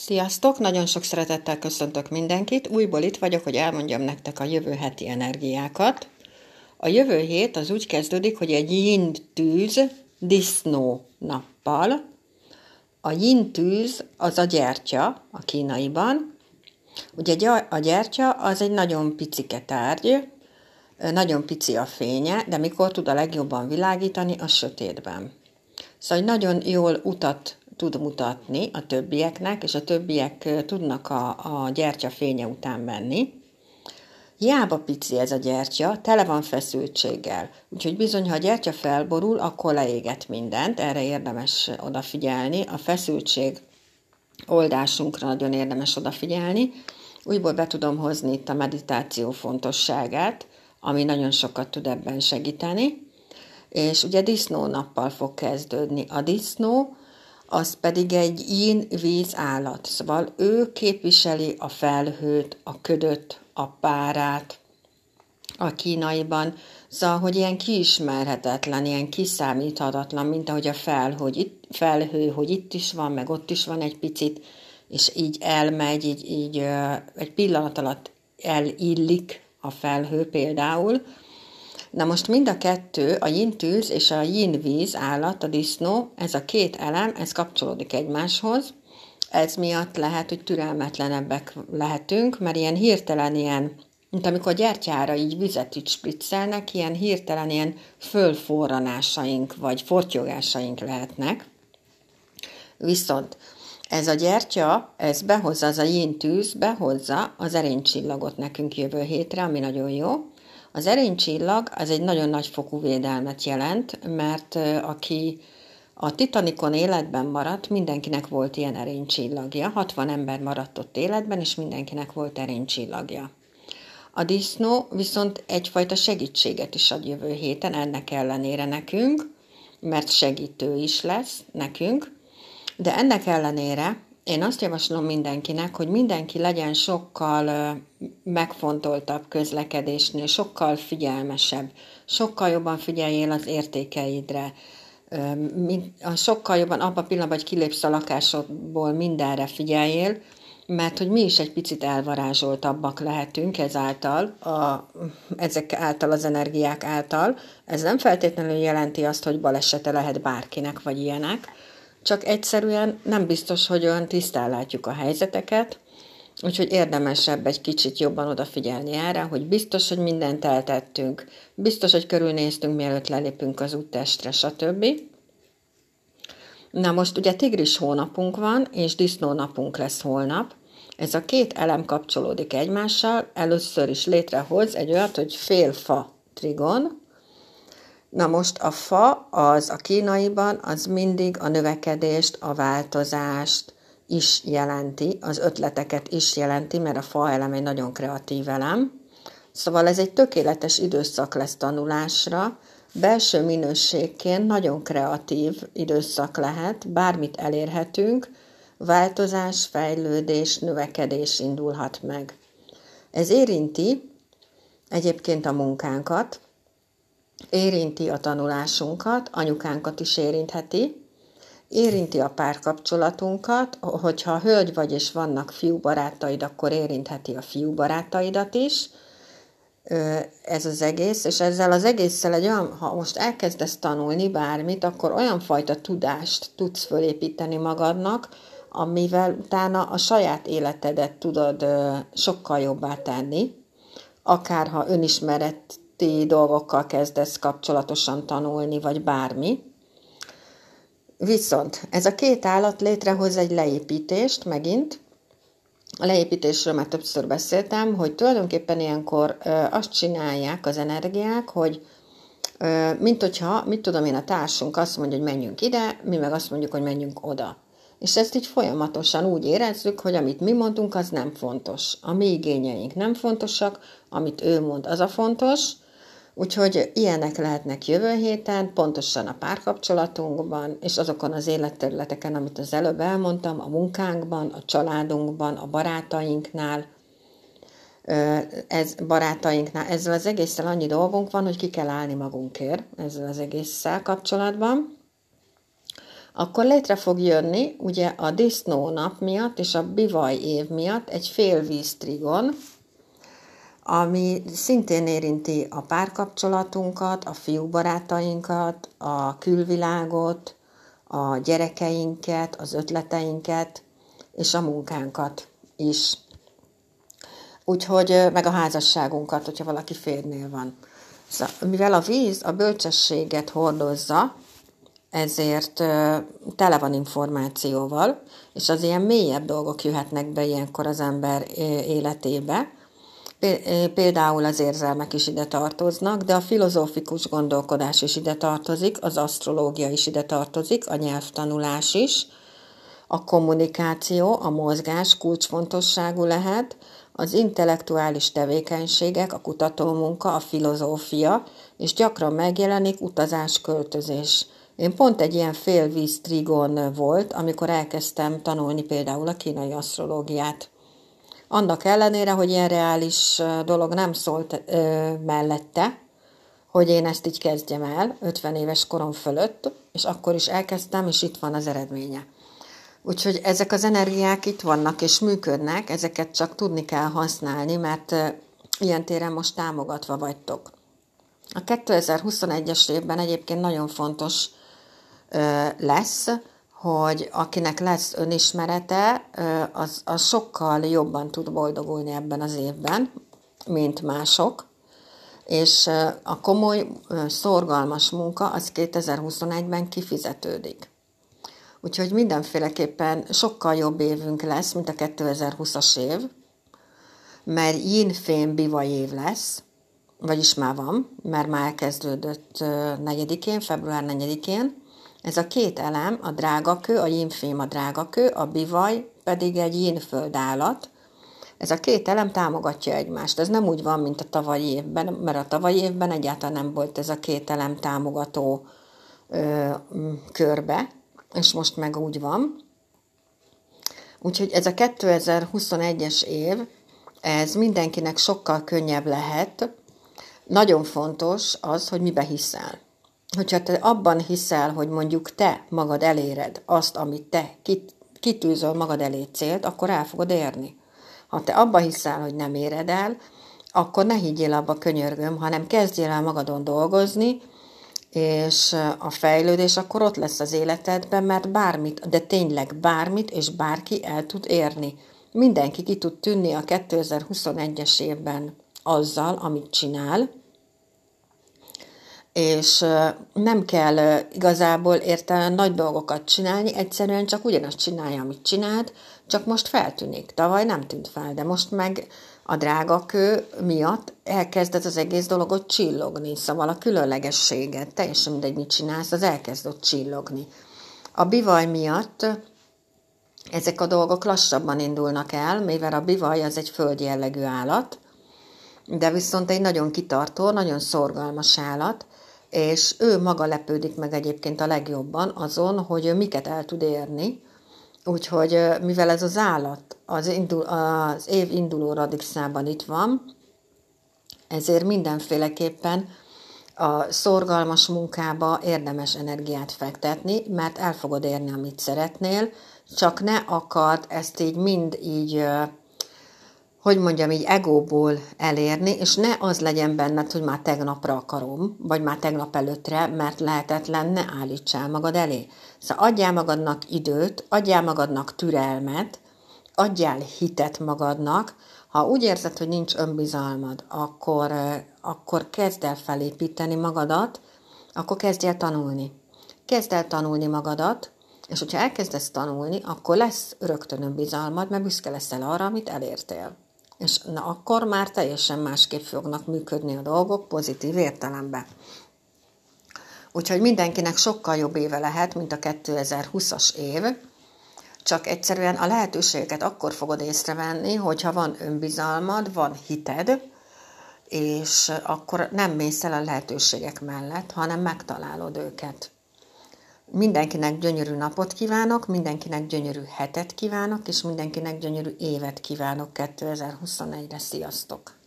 Sziasztok! Nagyon sok szeretettel köszöntök mindenkit. Újból itt vagyok, hogy elmondjam nektek a jövő heti energiákat. A jövő hét az úgy kezdődik, hogy egy yin tűz disznó nappal. A yin tűz az a gyertya a kínaiban. Ugye a gyertya az egy nagyon picike tárgy, nagyon pici a fénye, de mikor tud a legjobban világítani? A sötétben. Szóval nagyon jól utat tud mutatni a többieknek, és a többiek tudnak a, a gyertya fénye után menni. Hiába pici ez a gyertya, tele van feszültséggel. Úgyhogy bizony, ha a gyertya felborul, akkor leéget mindent, erre érdemes odafigyelni. A feszültség oldásunkra nagyon érdemes odafigyelni. Újból be tudom hozni itt a meditáció fontosságát, ami nagyon sokat tud ebben segíteni. És ugye disznó nappal fog kezdődni. A disznó az pedig egy ín víz állat. Szóval ő képviseli a felhőt, a ködöt, a párát a kínaiban. Szóval, hogy ilyen kiismerhetetlen, ilyen kiszámíthatatlan, mint ahogy a fel, hogy itt, felhő, hogy itt is van, meg ott is van egy picit, és így elmegy, így, így egy pillanat alatt elillik a felhő például, Na most mind a kettő, a yin tűz és a yin víz állat, a disznó, ez a két elem, ez kapcsolódik egymáshoz. Ez miatt lehet, hogy türelmetlenebbek lehetünk, mert ilyen hirtelen ilyen, mint amikor gyertyára így vizet így spriccelnek, ilyen hirtelen ilyen fölforranásaink vagy fortyogásaink lehetnek. Viszont ez a gyertya, ez behozza, az a yin tűz, behozza az erénycsillagot nekünk jövő hétre, ami nagyon jó, az erénycsillag az egy nagyon nagy fokú védelmet jelent, mert aki a Titanikon életben maradt, mindenkinek volt ilyen erénycsillagja. 60 ember maradt ott életben, és mindenkinek volt erénycsillagja. A disznó viszont egyfajta segítséget is ad jövő héten, ennek ellenére nekünk, mert segítő is lesz nekünk, de ennek ellenére én azt javaslom mindenkinek, hogy mindenki legyen sokkal megfontoltabb közlekedésnél, sokkal figyelmesebb, sokkal jobban figyeljél az értékeidre, sokkal jobban abban a pillanatban, hogy kilépsz a lakásodból, mindenre figyeljél, mert hogy mi is egy picit elvarázsoltabbak lehetünk ezáltal, a, ezek által, az energiák által. Ez nem feltétlenül jelenti azt, hogy balesete lehet bárkinek, vagy ilyenek, csak egyszerűen nem biztos, hogy olyan tisztán látjuk a helyzeteket, úgyhogy érdemesebb egy kicsit jobban odafigyelni erre, hogy biztos, hogy mindent eltettünk, biztos, hogy körülnéztünk, mielőtt lelépünk az úttestre, stb. Na most ugye tigris hónapunk van, és disznónapunk lesz holnap. Ez a két elem kapcsolódik egymással, először is létrehoz egy olyat, hogy félfa trigon, Na most a fa az a kínaiban az mindig a növekedést, a változást is jelenti, az ötleteket is jelenti, mert a fa elem egy nagyon kreatív elem. Szóval ez egy tökéletes időszak lesz tanulásra, belső minőségként nagyon kreatív időszak lehet, bármit elérhetünk, változás, fejlődés, növekedés indulhat meg. Ez érinti egyébként a munkánkat, érinti a tanulásunkat, anyukánkat is érintheti, érinti a párkapcsolatunkat, hogyha hölgy vagy és vannak fiú barátaid, akkor érintheti a fiú barátaidat is, ez az egész, és ezzel az egésszel egy olyan, ha most elkezdesz tanulni bármit, akkor olyan fajta tudást tudsz fölépíteni magadnak, amivel utána a saját életedet tudod sokkal jobbá tenni, akár ha önismeret ti dolgokkal kezdesz kapcsolatosan tanulni, vagy bármi. Viszont ez a két állat létrehoz egy leépítést megint. A leépítésről már többször beszéltem, hogy tulajdonképpen ilyenkor ö, azt csinálják az energiák, hogy ö, mint hogyha, mit tudom én, a társunk azt mondja, hogy menjünk ide, mi meg azt mondjuk, hogy menjünk oda. És ezt így folyamatosan úgy érezzük, hogy amit mi mondunk, az nem fontos. A mi igényeink nem fontosak, amit ő mond, az a fontos, Úgyhogy ilyenek lehetnek jövő héten, pontosan a párkapcsolatunkban, és azokon az életterületeken, amit az előbb elmondtam, a munkánkban, a családunkban, a barátainknál, ez barátainknál, ezzel az egésszel annyi dolgunk van, hogy ki kell állni magunkért ezzel az egésszel kapcsolatban. akkor létre fog jönni ugye a disznó nap miatt és a bivaj év miatt egy félvíz trigon, ami szintén érinti a párkapcsolatunkat, a fiúbarátainkat, a külvilágot, a gyerekeinket, az ötleteinket és a munkánkat is. Úgyhogy meg a házasságunkat, hogyha valaki férnél van. Szóval, mivel a víz a bölcsességet hordozza, ezért tele van információval, és az ilyen mélyebb dolgok jöhetnek be ilyenkor az ember életébe. Például az érzelmek is ide tartoznak, de a filozófikus gondolkodás is ide tartozik, az asztrológia is ide tartozik, a nyelvtanulás is, a kommunikáció, a mozgás kulcsfontosságú lehet, az intellektuális tevékenységek, a kutatómunka, a filozófia, és gyakran megjelenik utazás, költözés. Én pont egy ilyen félvíz trigon volt, amikor elkezdtem tanulni például a kínai asztrológiát. Annak ellenére, hogy ilyen reális dolog nem szólt ö, mellette, hogy én ezt így kezdjem el 50 éves korom fölött, és akkor is elkezdtem, és itt van az eredménye. Úgyhogy ezek az energiák itt vannak és működnek, ezeket csak tudni kell használni, mert ilyen téren most támogatva vagytok. A 2021-es évben egyébként nagyon fontos lesz, hogy akinek lesz önismerete, az, az sokkal jobban tud boldogulni ebben az évben, mint mások, és a komoly, szorgalmas munka az 2021-ben kifizetődik. Úgyhogy mindenféleképpen sokkal jobb évünk lesz, mint a 2020-as év, mert yin fém biva év lesz, vagyis már van, mert már elkezdődött 4-én, február 4-én. Ez a két elem, a drágakő, a yinfém a drágakő, a bivaj pedig egy yinföld állat. Ez a két elem támogatja egymást. Ez nem úgy van, mint a tavalyi évben, mert a tavalyi évben egyáltalán nem volt ez a két elem támogató ö, körbe, és most meg úgy van. Úgyhogy ez a 2021-es év, ez mindenkinek sokkal könnyebb lehet. Nagyon fontos az, hogy mibe hiszel. Hogyha te abban hiszel, hogy mondjuk te magad eléred azt, amit te kitűzöl magad elé célt, akkor el fogod érni. Ha te abba hiszel, hogy nem éred el, akkor ne higgyél abba könyörgöm, hanem kezdjél el magadon dolgozni, és a fejlődés akkor ott lesz az életedben, mert bármit, de tényleg bármit és bárki el tud érni. Mindenki ki tud tűnni a 2021-es évben azzal, amit csinál, és nem kell igazából értelem nagy dolgokat csinálni, egyszerűen csak ugyanazt csinálja, amit csinált, csak most feltűnik. Tavaly nem tűnt fel, de most meg a drága kő miatt elkezdett az egész dologot csillogni, szóval a különlegességet, teljesen mindegy, mit csinálsz, az elkezdett csillogni. A bivaj miatt ezek a dolgok lassabban indulnak el, mivel a bivaj az egy föld jellegű állat, de viszont egy nagyon kitartó, nagyon szorgalmas állat, és ő maga lepődik meg egyébként a legjobban azon, hogy miket el tud érni, úgyhogy mivel ez az állat az, indul, az év induló radixában itt van, ezért mindenféleképpen a szorgalmas munkába érdemes energiát fektetni, mert el fogod érni, amit szeretnél, csak ne akart ezt így mind így hogy mondjam, így egóból elérni, és ne az legyen benned, hogy már tegnapra akarom, vagy már tegnap előttre, mert lehetetlen, ne állítsál magad elé. Szóval adjál magadnak időt, adjál magadnak türelmet, adjál hitet magadnak, ha úgy érzed, hogy nincs önbizalmad, akkor, akkor kezd el felépíteni magadat, akkor kezdj el tanulni. Kezd el tanulni magadat, és hogyha elkezdesz tanulni, akkor lesz rögtön önbizalmad, mert büszke leszel arra, amit elértél és na akkor már teljesen másképp fognak működni a dolgok pozitív értelemben. Úgyhogy mindenkinek sokkal jobb éve lehet, mint a 2020-as év, csak egyszerűen a lehetőségeket akkor fogod észrevenni, hogyha van önbizalmad, van hited, és akkor nem mész el a lehetőségek mellett, hanem megtalálod őket. Mindenkinek gyönyörű napot kívánok, mindenkinek gyönyörű hetet kívánok, és mindenkinek gyönyörű évet kívánok 2021-re. Sziasztok!